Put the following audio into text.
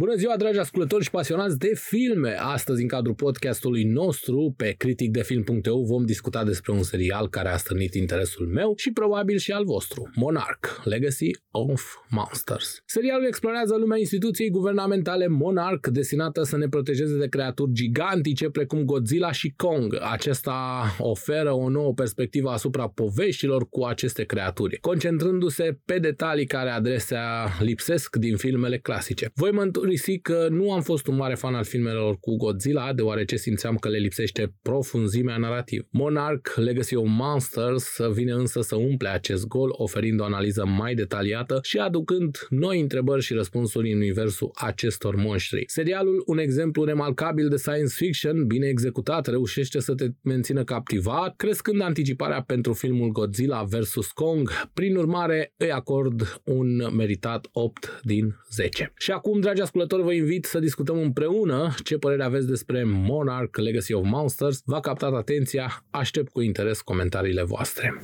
Bună ziua, dragi ascultători și pasionați de filme! Astăzi, în cadrul podcastului nostru, pe criticdefilm.eu, vom discuta despre un serial care a stârnit interesul meu și probabil și al vostru, Monarch, Legacy of Monsters. Serialul explorează lumea instituției guvernamentale Monarch, destinată să ne protejeze de creaturi gigantice precum Godzilla și Kong. Acesta oferă o nouă perspectivă asupra poveștilor cu aceste creaturi, concentrându-se pe detalii care adresea lipsesc din filmele clasice. Voi mă mărturisi că nu am fost un mare fan al filmelor cu Godzilla, deoarece simțeam că le lipsește profunzimea narrativ. Monarch Legacy of Monsters vine însă să umple acest gol, oferind o analiză mai detaliată și aducând noi întrebări și răspunsuri în universul acestor monștri. Serialul, un exemplu remarcabil de science fiction, bine executat, reușește să te mențină captivat, crescând anticiparea pentru filmul Godzilla vs. Kong. Prin urmare, îi acord un meritat 8 din 10. Și acum, dragi ascultători, vă invit să discutăm împreună ce părere aveți despre Monarch Legacy of Monsters. V-a captat atenția, aștept cu interes comentariile voastre.